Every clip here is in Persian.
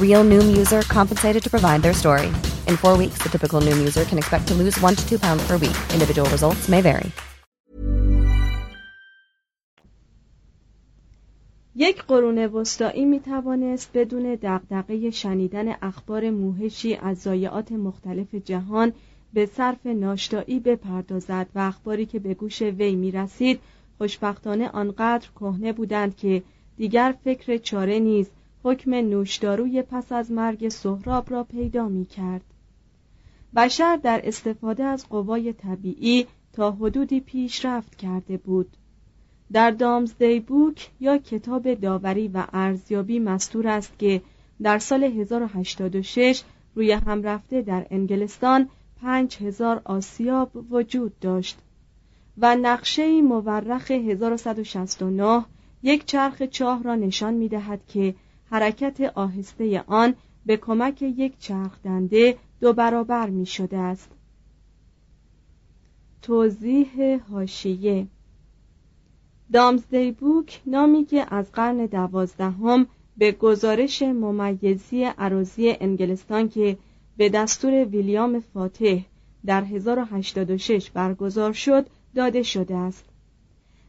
Real Noom user compensated to provide their story. In four weeks, the typical Noom user can expect to lose one to two pounds per week. Individual results may vary. یک قرون وسطایی می توانست بدون دغدغه شنیدن اخبار موهشی از ضایعات مختلف جهان به صرف ناشتایی بپردازد و اخباری که به گوش وی می رسید خوشبختانه آنقدر کهنه بودند که دیگر فکر چاره نیز حکم نوشداروی پس از مرگ سهراب را پیدا می کرد. بشر در استفاده از قوای طبیعی تا حدودی پیشرفت کرده بود. در دامزدی بوک یا کتاب داوری و ارزیابی مستور است که در سال 1086 روی هم رفته در انگلستان پنج هزار آسیاب وجود داشت و نقشه مورخ 1169 یک چرخ چاه را نشان می دهد که حرکت آهسته آن به کمک یک چرخ دنده دو برابر می شده است. توضیح هاشیه دامزدی بوک نامی که از قرن دوازدهم به گزارش ممیزی عراضی انگلستان که به دستور ویلیام فاتح در 1086 برگزار شد داده شده است.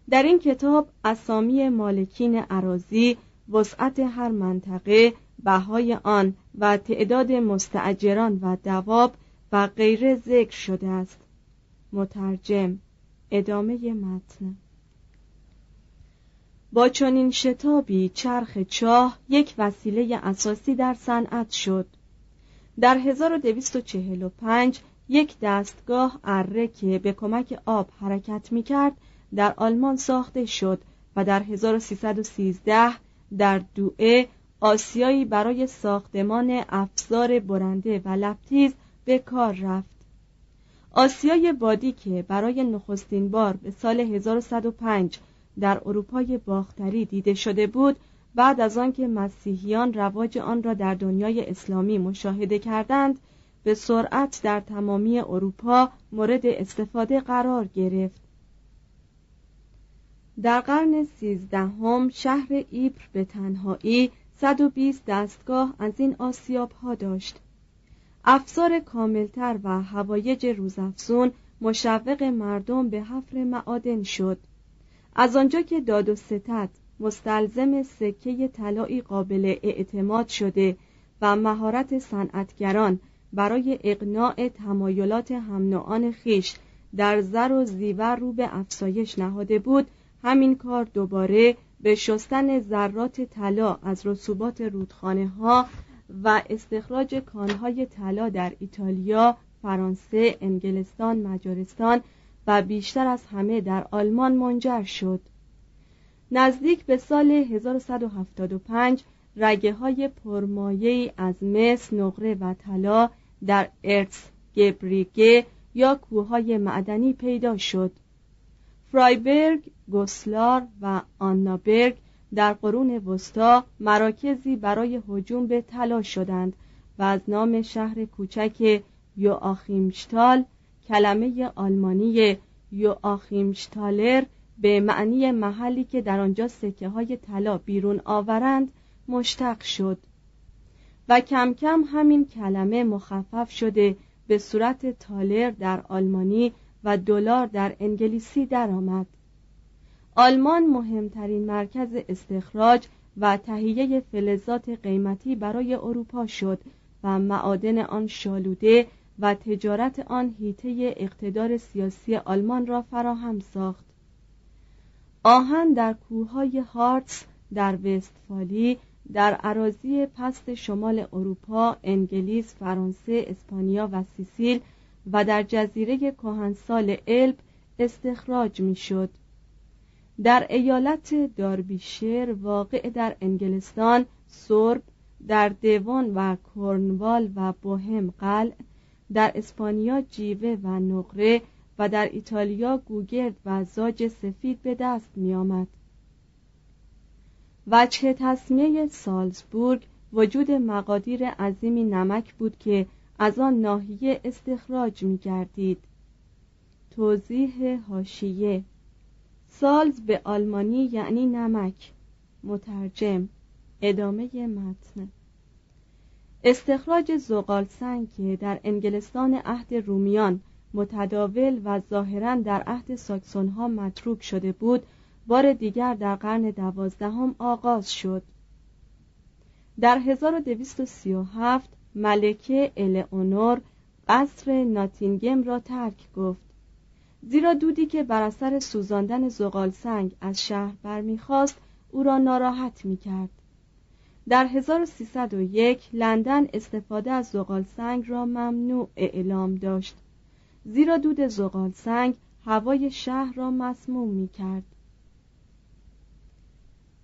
در این کتاب اسامی مالکین عراضی وسعت هر منطقه بهای آن و تعداد مستعجران و دواب و غیره ذکر شده است. مترجم ادامه متن. با چنین شتابی چرخ چاه یک وسیله اساسی در صنعت شد. در 1245 یک دستگاه اره که به کمک آب حرکت می کرد در آلمان ساخته شد و در 1313 در دوئه آسیایی برای ساختمان افزار برنده و لپتیز به کار رفت. آسیای بادی که برای نخستین بار به سال 1105 در اروپای باختری دیده شده بود بعد از آنکه مسیحیان رواج آن را در دنیای اسلامی مشاهده کردند به سرعت در تمامی اروپا مورد استفاده قرار گرفت. در قرن سیزدهم شهر ایپر به تنهایی 120 دستگاه از این آسیاب ها داشت. افسار کاملتر و هوایج روزافزون مشوق مردم به حفر معادن شد. از آنجا که داد و ستد مستلزم سکه طلایی قابل اعتماد شده و مهارت صنعتگران برای اقناع تمایلات همنوعان خیش در زر و زیور رو به افسایش نهاده بود همین کار دوباره به شستن ذرات طلا از رسوبات رودخانه ها و استخراج کانهای طلا در ایتالیا، فرانسه، انگلستان، مجارستان و بیشتر از همه در آلمان منجر شد. نزدیک به سال 1175 رگه های پرمایه از مس، نقره و طلا در ارتس گبریگه یا کوههای معدنی پیدا شد. فرایبرگ، گوسلار و آننابرگ در قرون وسطا مراکزی برای هجوم به طلا شدند و از نام شهر کوچک یوآخیمشتال کلمه آلمانی یوآخیمشتالر به معنی محلی که در آنجا سکه های طلا بیرون آورند مشتق شد و کم کم همین کلمه مخفف شده به صورت تالر در آلمانی و دلار در انگلیسی درآمد. آلمان مهمترین مرکز استخراج و تهیه فلزات قیمتی برای اروپا شد و معادن آن شالوده و تجارت آن هیته اقتدار سیاسی آلمان را فراهم ساخت. آهن در کوههای هارتس در وستفالی در عراضی پست شمال اروپا، انگلیس، فرانسه، اسپانیا و سیسیل و در جزیره کهنسال الب استخراج می‌شد. در ایالت داربیشر واقع در انگلستان سرب در دیوان و کرنوال و بوهم قلع در اسپانیا جیوه و نقره و در ایتالیا گوگرد و زاج سفید به دست می آمد. وجه تصمیه سالزبورگ وجود مقادیر عظیمی نمک بود که از آن ناحیه استخراج می گردید. توضیح هاشیه سالز به آلمانی یعنی نمک. مترجم. ادامه متن. استخراج زغال سنگ که در انگلستان عهد رومیان متداول و ظاهرا در عهد ساکسون ها متروک شده بود بار دیگر در قرن دوازدهم آغاز شد. در 1237 ملکه الئونور قصر ناتینگم را ترک گفت. زیرا دودی که بر اثر سوزاندن زغال سنگ از شهر برمیخواست او را ناراحت می‌کرد. در 1301 لندن استفاده از زغال سنگ را ممنوع اعلام داشت. زیرا دود زغال سنگ هوای شهر را مسموم می کرد.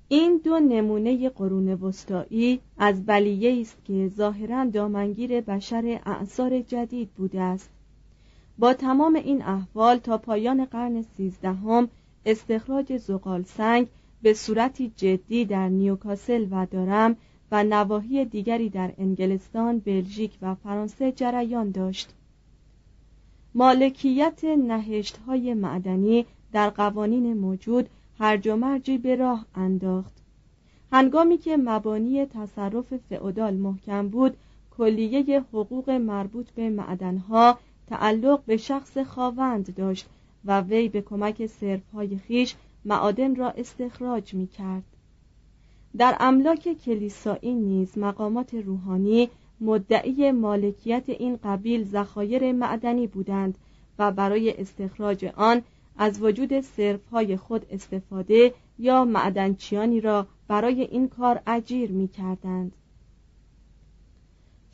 این دو نمونه قرون وسطایی از بلیه است که ظاهرا دامنگیر بشر اعثار جدید بوده است. با تمام این احوال تا پایان قرن سیزدهم استخراج زغال سنگ به صورتی جدی در نیوکاسل و دارم و نواحی دیگری در انگلستان، بلژیک و فرانسه جریان داشت. مالکیت نهشت های معدنی در قوانین موجود هرج و مرجی به راه انداخت هنگامی که مبانی تصرف فئودال محکم بود کلیه حقوق مربوط به معدنها تعلق به شخص خاوند داشت و وی به کمک های خیش معادن را استخراج می کرد. در املاک کلیسایی نیز مقامات روحانی مدعی مالکیت این قبیل ذخایر معدنی بودند و برای استخراج آن از وجود های خود استفاده یا معدنچیانی را برای این کار اجیر می کردند.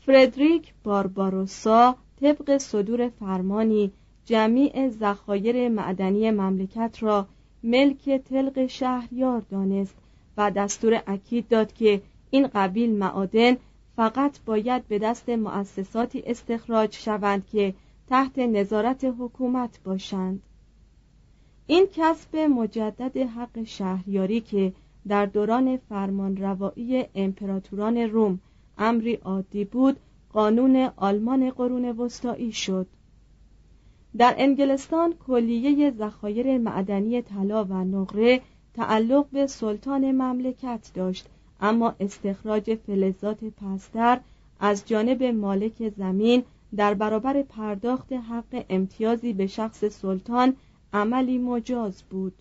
فردریک بارباروسا طبق صدور فرمانی جمیع ذخایر معدنی مملکت را ملک تلق شهریار دانست و دستور اکید داد که این قبیل معادن فقط باید به دست مؤسساتی استخراج شوند که تحت نظارت حکومت باشند. این کسب مجدد حق شهریاری که در دوران فرمان روایی امپراتوران روم امری عادی بود قانون آلمان قرون وسطایی شد. در انگلستان کلیه ذخایر معدنی طلا و نقره تعلق به سلطان مملکت داشت اما استخراج فلزات پستر از جانب مالک زمین در برابر پرداخت حق امتیازی به شخص سلطان عملی مجاز بود.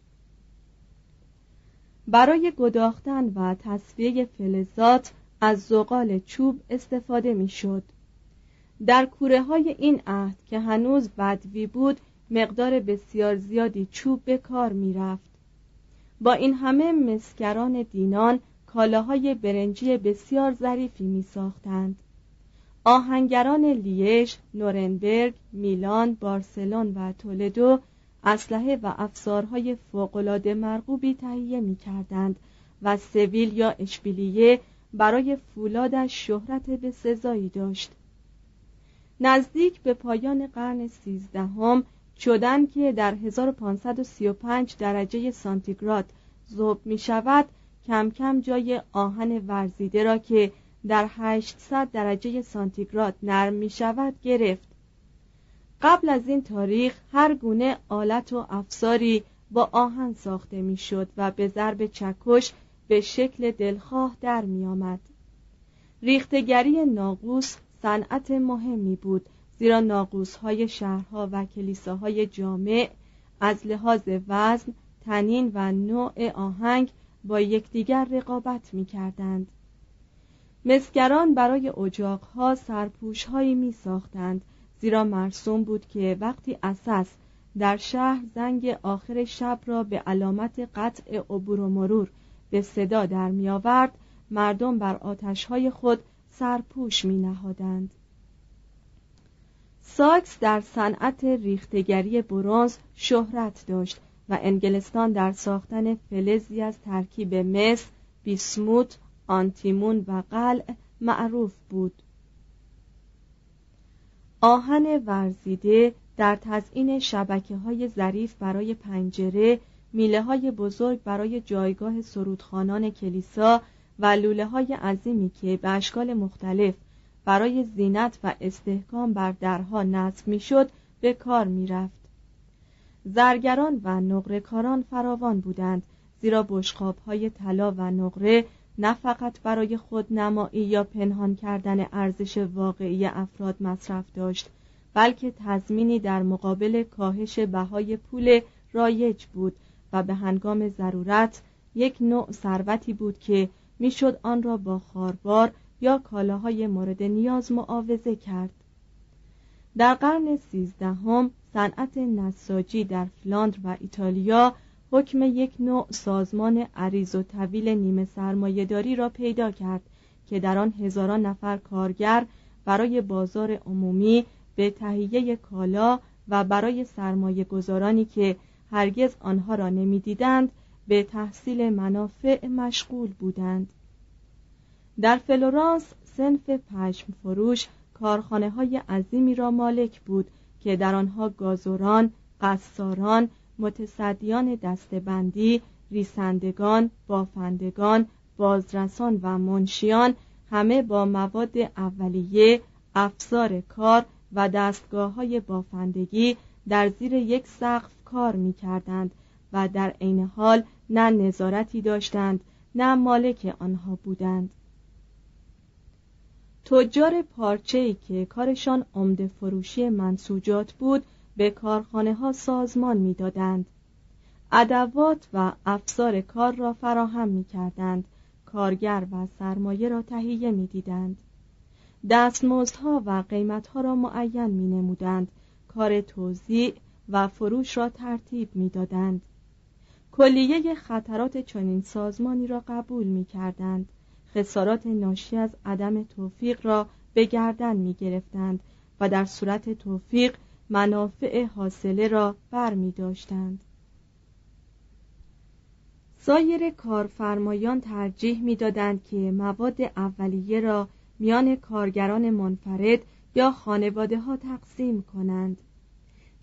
برای گداختن و تصفیه فلزات از زغال چوب استفاده می‌شد. در کوره های این عهد که هنوز بدوی بود مقدار بسیار زیادی چوب به کار می رفت. با این همه مسکران دینان کالاهای برنجی بسیار ظریفی می ساختند. آهنگران لیش، نورنبرگ، میلان، بارسلون و تولدو اسلحه و افزارهای فوقالعاده مرغوبی تهیه می کردند و سویل یا اشبیلیه برای فولادش شهرت به سزایی داشت. نزدیک به پایان قرن سیزدهم شدن که در 1535 درجه سانتیگراد ذوب می شود کم کم جای آهن ورزیده را که در 800 درجه سانتیگراد نرم می شود گرفت. قبل از این تاریخ هر گونه آلت و افساری با آهن ساخته می شد و به ضرب چکش به شکل دلخواه در می آمد. ریختگری ناقوس صنعت مهمی بود زیرا ناقوس های شهرها و کلیساهای جامع از لحاظ وزن، تنین و نوع آهنگ با یکدیگر رقابت می کردند. مسگران برای اجاقها سرپوشهایی می ساختند زیرا مرسوم بود که وقتی اساس در شهر زنگ آخر شب را به علامت قطع عبور و مرور به صدا در می آورد مردم بر آتشهای خود سرپوش می نهادند. ساکس در صنعت ریختگری برونز شهرت داشت و انگلستان در ساختن فلزی از ترکیب مس، بیسموت، آنتیمون و قلع معروف بود. آهن ورزیده در تزئین شبکه های ظریف برای پنجره میله های بزرگ برای جایگاه سرودخانان کلیسا و لوله های عظیمی که به اشکال مختلف برای زینت و استحکام بر درها نصب می‌شد به کار می‌رفت. زرگران و نقرهکاران فراوان بودند زیرا بشقاب های طلا و نقره نه فقط برای خود نمایی یا پنهان کردن ارزش واقعی افراد مصرف داشت بلکه تضمینی در مقابل کاهش بهای پول رایج بود و به هنگام ضرورت یک نوع ثروتی بود که می‌شد آن را با خاربار یا کالاهای مورد نیاز معاوضه کرد. در قرن سیزدهم صنعت نساجی در فلاندر و ایتالیا حکم یک نوع سازمان عریض و طویل نیمه سرمایهداری را پیدا کرد که در آن هزاران نفر کارگر برای بازار عمومی به تهیه کالا و برای سرمایه گذارانی که هرگز آنها را نمی‌دیدند به تحصیل منافع مشغول بودند. در فلورانس سنف پشم فروش کارخانه های عظیمی را مالک بود که در آنها گازوران، قصاران، متصدیان دستبندی، ریسندگان، بافندگان، بازرسان و منشیان همه با مواد اولیه، افزار کار و دستگاه های بافندگی در زیر یک سقف کار می کردند و در عین حال نه نظارتی داشتند نه مالک آنها بودند. تجار پارچه‌ای که کارشان عمده فروشی منسوجات بود به کارخانه ها سازمان می‌دادند. ادوات و افزار کار را فراهم می کردند کارگر و سرمایه را تهیه می دیدند دستمزدها و قیمتها را معین می نمودند کار توزیع و فروش را ترتیب می دادند. کلیه خطرات چنین سازمانی را قبول می کردند خسارات ناشی از عدم توفیق را به گردن می گرفتند و در صورت توفیق منافع حاصله را بر می داشتند. سایر کارفرمایان ترجیح می‌دادند که مواد اولیه را میان کارگران منفرد یا خانواده ها تقسیم کنند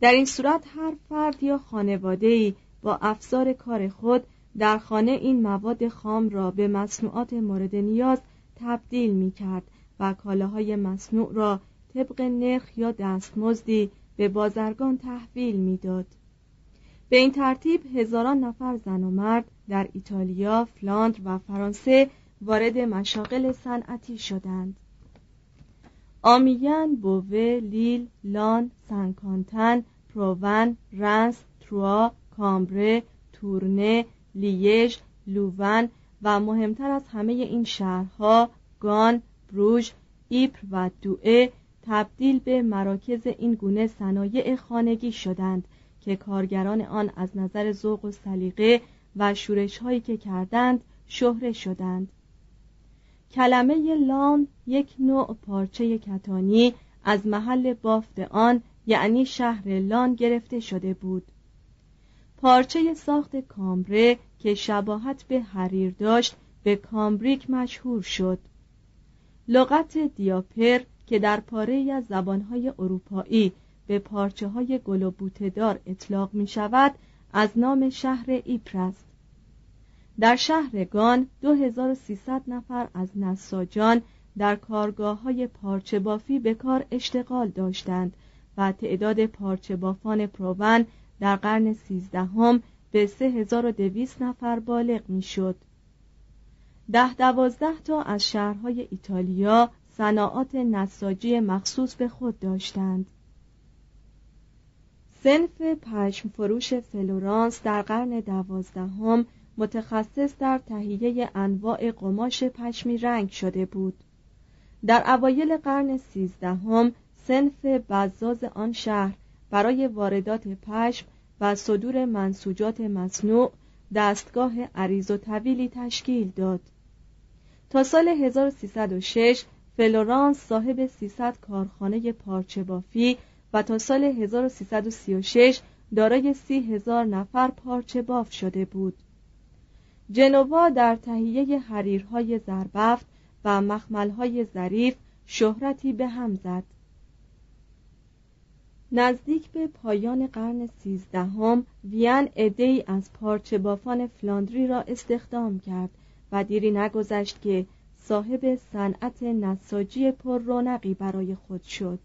در این صورت هر فرد یا خانواده با افزار کار خود در خانه این مواد خام را به مصنوعات مورد نیاز تبدیل می کرد و کالاهای مصنوع را طبق نرخ یا دستمزدی به بازرگان تحویل می‌داد. به این ترتیب هزاران نفر زن و مرد در ایتالیا، فلاندر و فرانسه وارد مشاغل صنعتی شدند آمیان، بووه، لیل، لان، سنکانتن، پروون، رنس، تروا، کامبره، تورنه، لیژ، لوون و مهمتر از همه این شهرها گان، بروژ، ایپر و دوئه تبدیل به مراکز این گونه صنایع خانگی شدند که کارگران آن از نظر ذوق و سلیقه و شورش هایی که کردند شهره شدند. کلمه لان یک نوع پارچه کتانی از محل بافت آن یعنی شهر لان گرفته شده بود. پارچه ساخت کامبره که شباهت به حریر داشت به کامبریک مشهور شد. لغت دیاپر که در پاره از زبانهای اروپایی به پارچه های گل اطلاق می شود از نام شهر ایپر در شهر گان 2300 نفر از نساجان در کارگاه های پارچه بافی به کار اشتغال داشتند و تعداد پارچه بافان پروون در قرن سیزدهم به 3200 نفر بالغ می شد. ده دوازده تا از شهرهای ایتالیا صناعات نساجی مخصوص به خود داشتند. سنف پشم فروش فلورانس در قرن دوازدهم متخصص در تهیه انواع قماش پشمی رنگ شده بود. در اوایل قرن سیزدهم سنف بزاز آن شهر برای واردات پشم و صدور منسوجات مصنوع دستگاه عریض و طویلی تشکیل داد. تا سال 1306 فلورانس صاحب 300 کارخانه پارچه بافی و تا سال 1336 دارای سی هزار نفر پارچه باف شده بود. جنوا در تهیه حریرهای زربفت و مخملهای ظریف شهرتی به هم زد. نزدیک به پایان قرن سیزدهم وین ادهی از پارچه بافان فلاندری را استخدام کرد و دیری نگذشت که صاحب صنعت نساجی پر رونقی برای خود شد.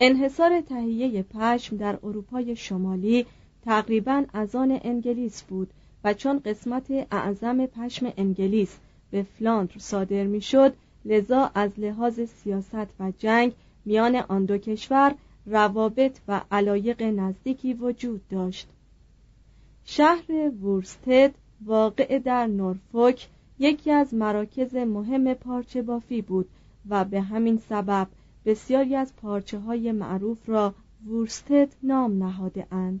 انحصار تهیه پشم در اروپای شمالی تقریبا از آن انگلیس بود و چون قسمت اعظم پشم انگلیس به فلاندر صادر می‌شد لذا از لحاظ سیاست و جنگ میان آن دو کشور روابط و علایق نزدیکی وجود داشت. شهر وورستد واقع در نورفوک یکی از مراکز مهم پارچه بافی بود و به همین سبب بسیاری از پارچه های معروف را وورستد نام نهاده اند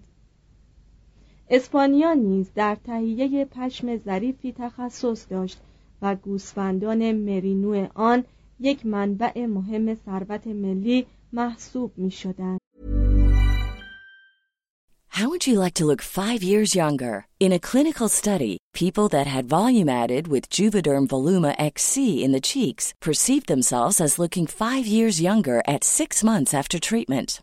اسپانیا نیز در تهیه پشم ظریفی تخصص داشت و گوسفندان مرینو آن یک منبع مهم ثروت ملی محسوب می شدند. How would you like to look five years younger? In a clinical study, people that had volume added with Juvederm Voluma XC in the cheeks perceived themselves as looking five years younger at six months after treatment.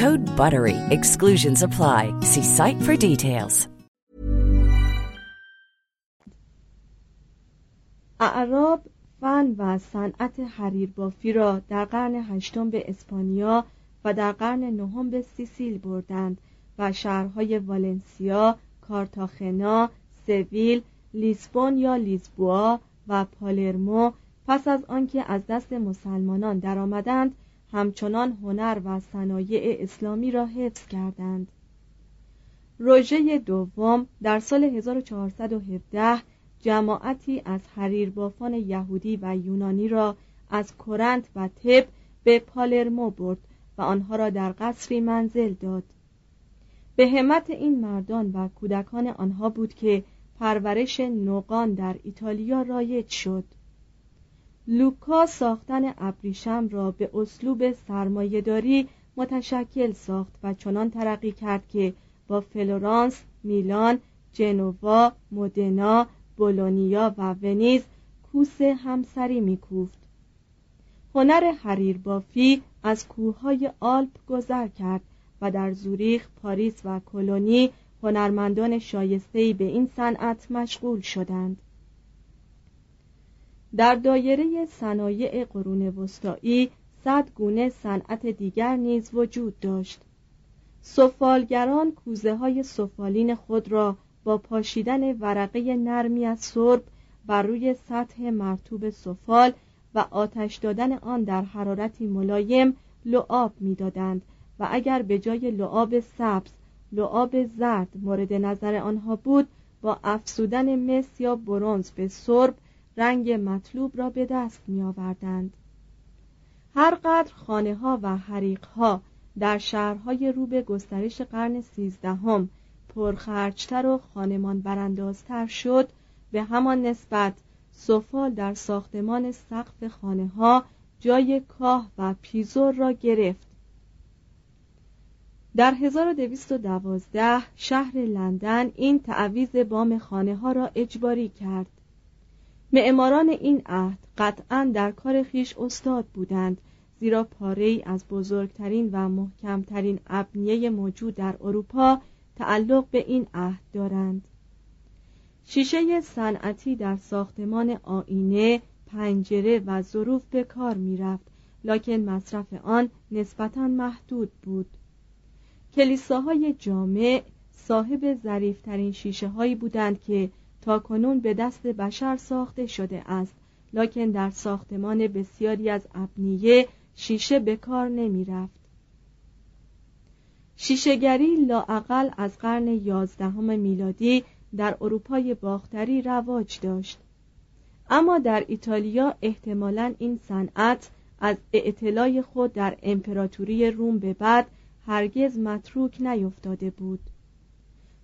Code BUTTERY. Exclusions apply. See site for details. اعراب فن و صنعت حریر بافی را در قرن هشتم به اسپانیا و در قرن نهم به سیسیل بردند و شهرهای والنسیا، کارتاخنا، سویل، لیسبون یا لیزبوا و پالرمو پس از آنکه از دست مسلمانان درآمدند همچنان هنر و صنایع اسلامی را حفظ کردند. روژه دوم در سال 1417 جماعتی از حریربافان یهودی و یونانی را از کرنت و تب به پالرمو برد و آنها را در قصری منزل داد. به همت این مردان و کودکان آنها بود که پرورش نوقان در ایتالیا رایج شد. لوکا ساختن ابریشم را به اسلوب سرمایهداری متشکل ساخت و چنان ترقی کرد که با فلورانس، میلان، جنوا، مودنا، بولونیا و ونیز کوس همسری می‌کوفت هنر حریر بافی از کوههای آلپ گذر کرد و در زوریخ، پاریس و کلونی هنرمندان شایسته‌ای به این صنعت مشغول شدند. در دایره صنایع قرون وسطایی صد گونه صنعت دیگر نیز وجود داشت. سفالگران کوزه های سفالین خود را با پاشیدن ورقه نرمی از سرب بر روی سطح مرتوب سفال و آتش دادن آن در حرارتی ملایم لعاب می‌دادند و اگر به جای لعاب سبز لعاب زرد مورد نظر آنها بود با افسودن مس یا برونز به سرب رنگ مطلوب را به دست می آوردند. هر قدر خانه ها و حریق ها در شهرهای رو به گسترش قرن سیزدهم پرخرجتر و خانمان براندازتر شد به همان نسبت سفال در ساختمان سقف خانه ها جای کاه و پیزور را گرفت در 1212 شهر لندن این تعویز بام خانه ها را اجباری کرد معماران این عهد قطعا در کار خیش استاد بودند زیرا پاره از بزرگترین و محکمترین ابنیه موجود در اروپا تعلق به این عهد دارند. شیشه صنعتی در ساختمان آینه پنجره و ظروف به کار می رفت لکن مصرف آن نسبتا محدود بود. کلیساهای جامع صاحب ظریفترین شیشه هایی بودند که تا کنون به دست بشر ساخته شده است. لکن در ساختمان بسیاری از ابنیه شیشه به کار نمی رفت شیشهگری لاعقل از قرن یازدهم میلادی در اروپای باختری رواج داشت. اما در ایتالیا احتمالا این صنعت از اعتلای خود در امپراتوری روم به بعد هرگز متروک نیفتاده بود.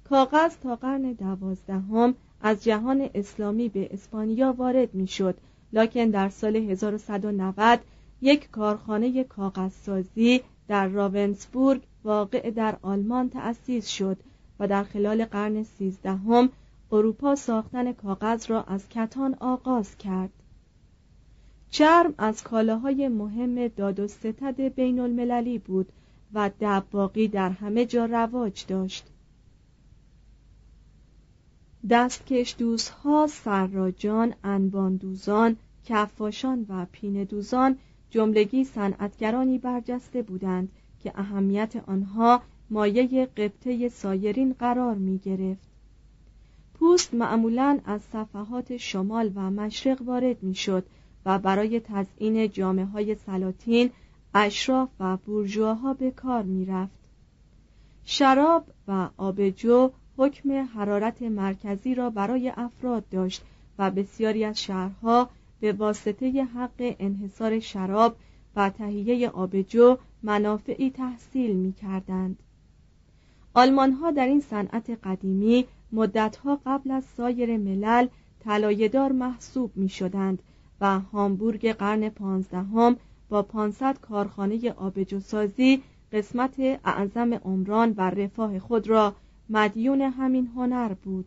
کاغذ تا قرن دوازدهم از جهان اسلامی به اسپانیا وارد می‌شد. لکن در سال 1190 یک کارخانه کاغذسازی در راونسبورگ واقع در آلمان تأسیس شد و در خلال قرن سیزدهم اروپا ساختن کاغذ را از کتان آغاز کرد. چرم از کالاهای مهم داد و ستد بین المللی بود و دباقی در همه جا رواج داشت. دستکش دوزها سراجان انباندوزان کفاشان و پینه دوزان جملگی صنعتگرانی برجسته بودند که اهمیت آنها مایه قبطه سایرین قرار می گرفت پوست معمولا از صفحات شمال و مشرق وارد می شد و برای تزئین جامعه های سلاطین اشراف و بورژواها به کار می رفت. شراب و آبجو حکم حرارت مرکزی را برای افراد داشت و بسیاری از شهرها به واسطه حق انحصار شراب و تهیه آبجو منافعی تحصیل می کردند. آلمان ها در این صنعت قدیمی مدتها قبل از سایر ملل طلایه‌دار محسوب می شدند و هامبورگ قرن پانزدهم با 500 کارخانه آبجوسازی قسمت اعظم عمران و رفاه خود را مدیون همین هنر بود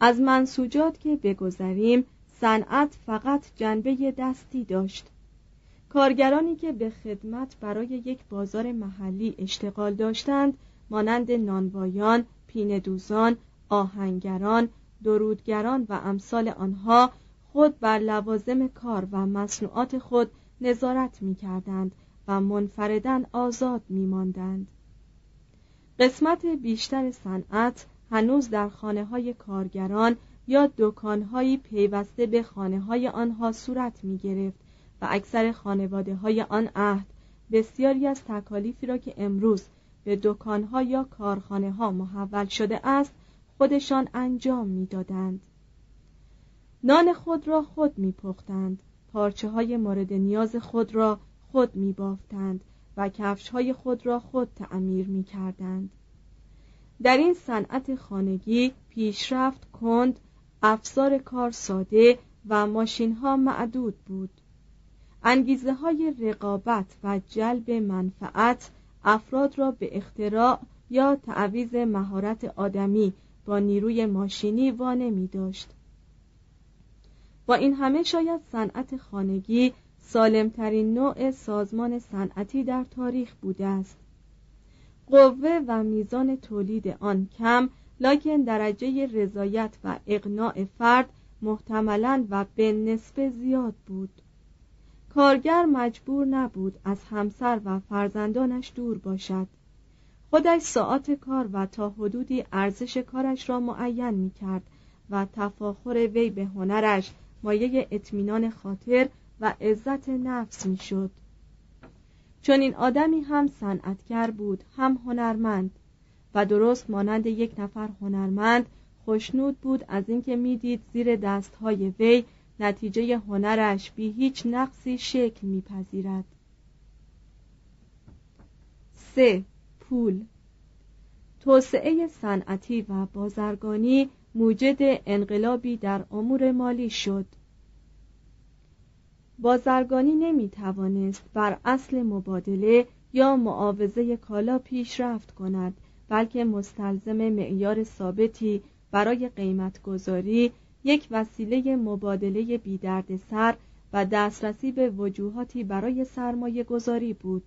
از منسوجات که بگذریم صنعت فقط جنبه دستی داشت کارگرانی که به خدمت برای یک بازار محلی اشتغال داشتند مانند نانوایان، پیندوزان، آهنگران، درودگران و امثال آنها خود بر لوازم کار و مصنوعات خود نظارت می کردند و منفردن آزاد می ماندند. قسمت بیشتر صنعت هنوز در خانه های کارگران یا دکانهایی پیوسته به خانه های آنها صورت می گرفت و اکثر خانواده های آن عهد بسیاری از تکالیفی را که امروز به دکانها یا کارخانه ها محول شده است خودشان انجام می‌دادند. نان خود را خود می پختند پارچه های مورد نیاز خود را خود می بافتند و کفش های خود را خود تعمیر می کردند. در این صنعت خانگی پیشرفت کند افزار کار ساده و ماشین ها معدود بود انگیزه های رقابت و جلب منفعت افراد را به اختراع یا تعویز مهارت آدمی با نیروی ماشینی وانه می داشت با این همه شاید صنعت خانگی سالمترین نوع سازمان صنعتی در تاریخ بوده است. قوه و میزان تولید آن کم لکن درجه رضایت و اقناع فرد محتملا و به نسبه زیاد بود. کارگر مجبور نبود از همسر و فرزندانش دور باشد. خودش ساعت کار و تا حدودی ارزش کارش را معین می کرد و تفاخر وی به هنرش مایه اطمینان خاطر و عزت نفس می شد چون این آدمی هم صنعتگر بود هم هنرمند و درست مانند یک نفر هنرمند خوشنود بود از اینکه می‌دید زیر دستهای وی نتیجه هنرش بی هیچ نقصی شکل میپذیرد. سه پول. توسعه صنعتی و بازرگانی موجد انقلابی در امور مالی شد. بازرگانی نمی توانست بر اصل مبادله یا معاوضه کالا پیشرفت کند بلکه مستلزم معیار ثابتی برای قیمت گذاری یک وسیله مبادله سر و دسترسی به وجوهاتی برای سرمایه گذاری بود.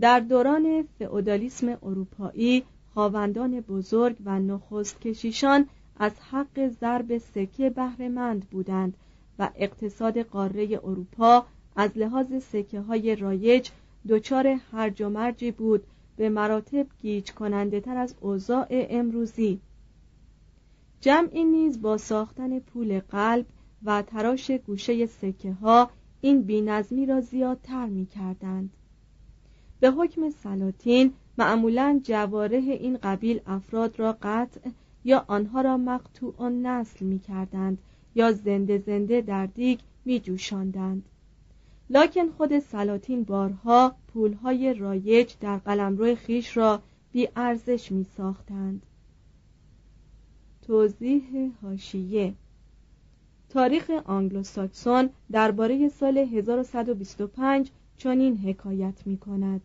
در دوران فئودالیسم اروپایی خواوندان بزرگ و نخست کشیشان از حق ضرب سکه بهرهمند بودند و اقتصاد قاره اروپا از لحاظ سکه های رایج دچار هرج و مرجی بود به مراتب گیج کننده تر از اوضاع امروزی جمعی نیز با ساختن پول قلب و تراش گوشه سکه ها این بینظمی را زیادتر می کردند. به حکم سلاطین معمولا جوارح این قبیل افراد را قطع یا آنها را مقطوع‌النسل می کردند یا زنده زنده در دیگ می جوشاندند. لکن خود سلاطین بارها پولهای رایج در قلمرو خویش را بی ارزش می ساختند. توضیح حاشیه تاریخ آنگلوساکسون درباره سال 1125 چنین حکایت می کند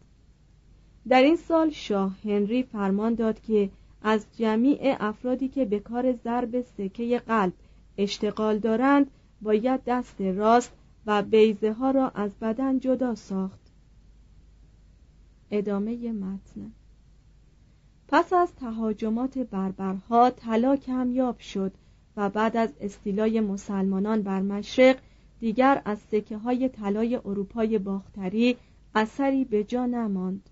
در این سال شاه هنری فرمان داد که از جمیع افرادی که به کار ضرب سکه قلب اشتغال دارند باید دست راست و بیزه ها را از بدن جدا ساخت. ادامه متن. پس از تهاجمات بربرها طلا کمیاب شد و بعد از استیلای مسلمانان بر مشرق دیگر از سکه های طلای اروپای باختری اثری به جا نماند.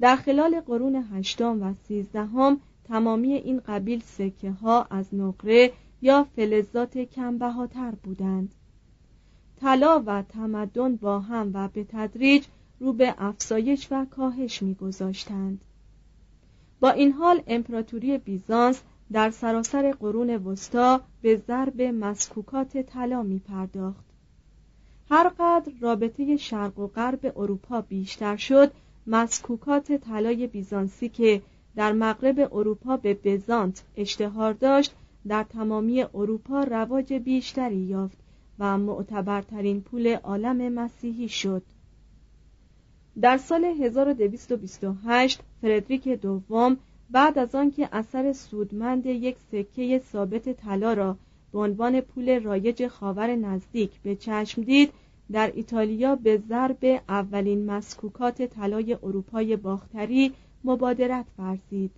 در خلال قرون هشتم و سیزدهم تمامی این قبیل سکه ها از نقره یا فلزات کمبهاتر بودند. طلا و تمدن با هم و به تدریج رو به افزایش و کاهش میگذاشتند. با این حال امپراتوری بیزانس در سراسر قرون وسطا به ضرب مسکوکات طلا می پرداخت هرقدر رابطه شرق و غرب اروپا بیشتر شد مسکوکات طلای بیزانسی که در مغرب اروپا به بزانت اشتهار داشت در تمامی اروپا رواج بیشتری یافت و معتبرترین پول عالم مسیحی شد. در سال 1228 فردریک دوم بعد از آنکه اثر سودمند یک سکه ثابت طلا را به عنوان پول رایج خاور نزدیک به چشم دید در ایتالیا به ضرب اولین مسکوکات طلای اروپای باختری مبادرت ورزید.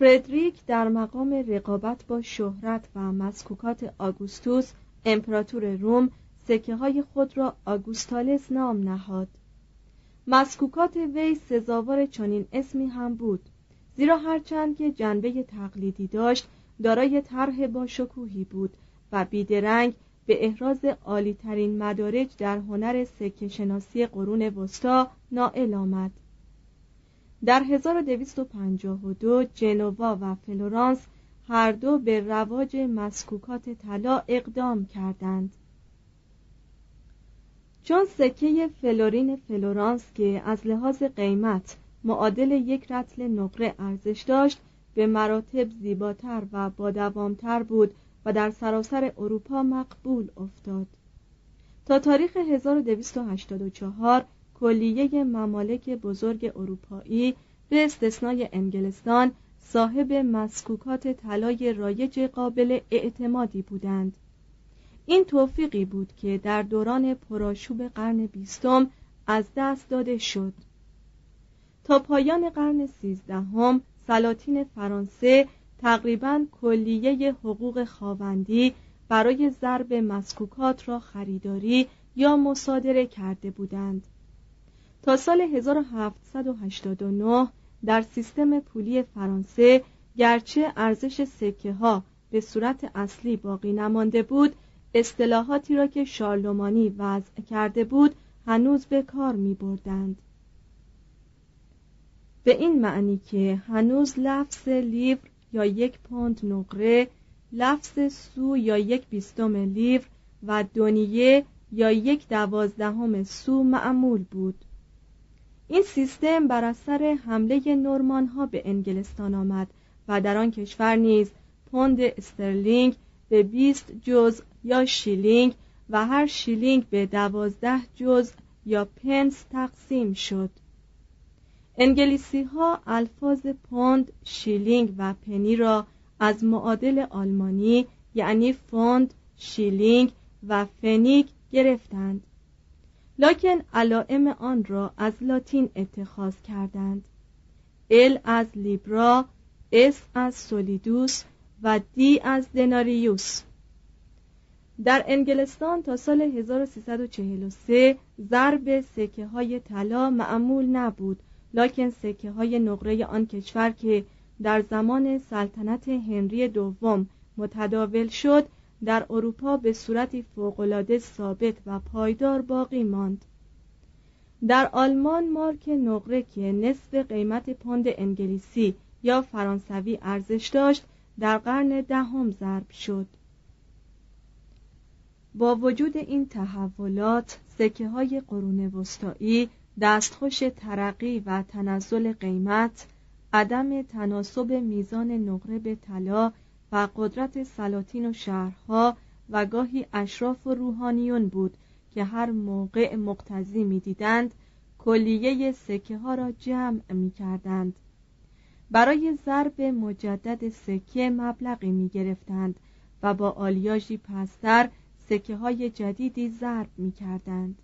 فردریک در مقام رقابت با شهرت و مسکوکات آگوستوس امپراتور روم سکه های خود را آگوستالس نام نهاد. مسکوکات وی سزاوار چنین اسمی هم بود زیرا هرچند که جنبه تقلیدی داشت دارای طرح با شکوهی بود و بیدرنگ به احراز عالیترین مدارج در هنر سکه شناسی قرون وسطا نائل آمد. در 1252 جنوا و فلورانس هر دو به رواج مسکوکات طلا اقدام کردند. چون سکه فلورین فلورانس که از لحاظ قیمت معادل یک رتل نقره ارزش داشت به مراتب زیباتر و بادوامتر بود و در سراسر اروپا مقبول افتاد. تا تاریخ 1284 کلیه ممالک بزرگ اروپایی به استثنای انگلستان صاحب مسکوکات طلای رایج قابل اعتمادی بودند. این توفیقی بود که در دوران پراشوب قرن بیستم از دست داده شد. تا پایان قرن سیزدهم سلاطین فرانسه تقریبا کلیه حقوق خواندی برای ضرب مسکوکات را خریداری یا مصادره کرده بودند. تا سال 1789 در سیستم پولی فرانسه گرچه ارزش سکه ها به صورت اصلی باقی نمانده بود اصطلاحاتی را که شارلومانی وضع کرده بود هنوز به کار می بردند. به این معنی که هنوز لفظ لیور یا یک پوند نقره لفظ سو یا یک بیستم لیور و دونیه یا یک دوازدهم سو معمول بود این سیستم بر اثر حمله نورمان ها به انگلستان آمد و در آن کشور نیز پوند استرلینگ به 20 جزء یا شیلینگ و هر شیلینگ به دوازده جزء یا پنس تقسیم شد. انگلیسی ها الفاظ پوند، شیلینگ و پنی را از معادل آلمانی یعنی فوند، شیلینگ و فنیک گرفتند. لکن علائم آن را از لاتین اتخاذ کردند. ال از لیبرا اس از سولیدوس و دی از دناریوس. در انگلستان تا سال 1343 ضرب سکه های طلا معمول نبود لکن سکه های نقره آن کشور که در زمان سلطنت هنری دوم متداول شد در اروپا به صورتی فوقالعاده ثابت و پایدار باقی ماند. در آلمان مارک نقره که نصف قیمت پوند انگلیسی یا فرانسوی ارزش داشت در قرن دهم ضرب شد. با وجود این تحولات سکه های قرون وسطایی دستخوش ترقی و تنزل قیمت عدم تناسب میزان نقره به طلا و قدرت سلاطین و شهرها و گاهی اشراف و روحانیون بود که هر موقع مقتضی می‌دیدند کلیه سکه ها را جمع می کردند برای ضرب مجدد سکه مبلغی می گرفتند و با آلیاژی پستر سکه های جدیدی ضرب می کردند